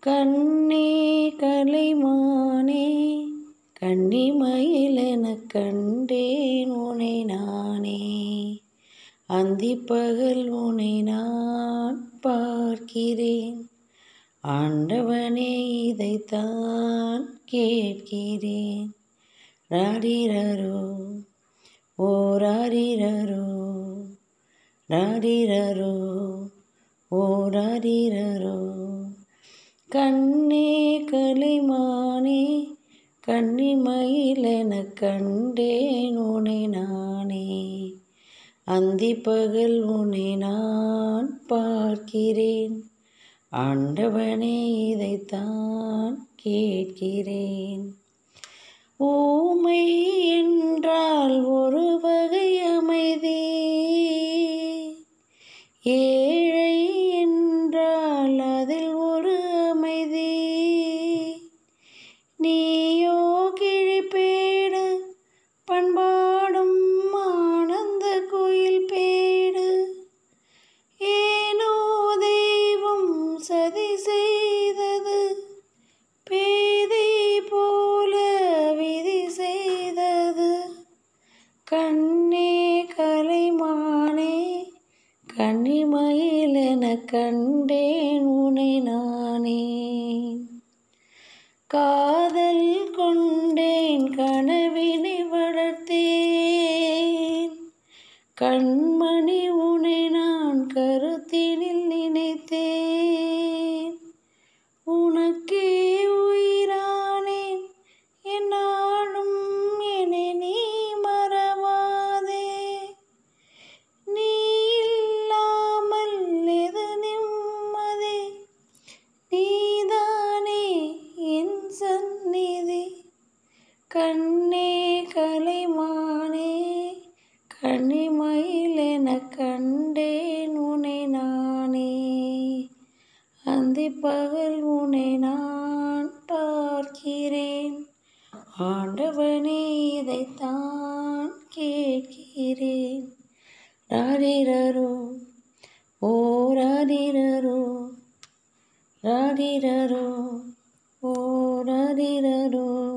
கண்ணே கலைமானே கன்னிமயிலெனக் கண்டேன் உனை நானே. அந்தி பகல் உனை நான் பார்க்கிறேன். ஆண்டவனே இதைத்தான் கேட்கிறேன். ராரிரரோ ஓராரிரரோ ராரிரரோ ஓராரிரரோ கண்ணே களிமானே கன்னிமயிலெனக் கண்டேன் உனை நானே. அந்தி பகல் உனை நான் பார்க்கிறேன் ஆண்டவனே இதைத்தான் கேட்கிறேன். ஊமை என்றால் ஒரு வகை நீயோ கிழிப்பேடு பண்பாடும் ஆனந்த கோயில் பேடு. ஏனோ தெய்வம் சதி செய்தது பேதை போல விதி செய்தது. கண்ணே கலைமானே கன்னிமயில் என கண்டேன் உனை நானே. காதல் கொண்டேன் கனவினை வளர்த்தேன். கண்மணி உனை நான் கருத்தினில் நினைத்தேன். கண்ணே கலைமானே கனிமயில் என கண்டேன் உனை நானே. அந்தி பகல் உனை நான் பார்க்கிறேன். ஆண்டவனே இதைத்தான் கேட்கிறேன். ராடிரரோ ஓ ராடிரரோ ராடிரரோ ஓ ராடிரரோ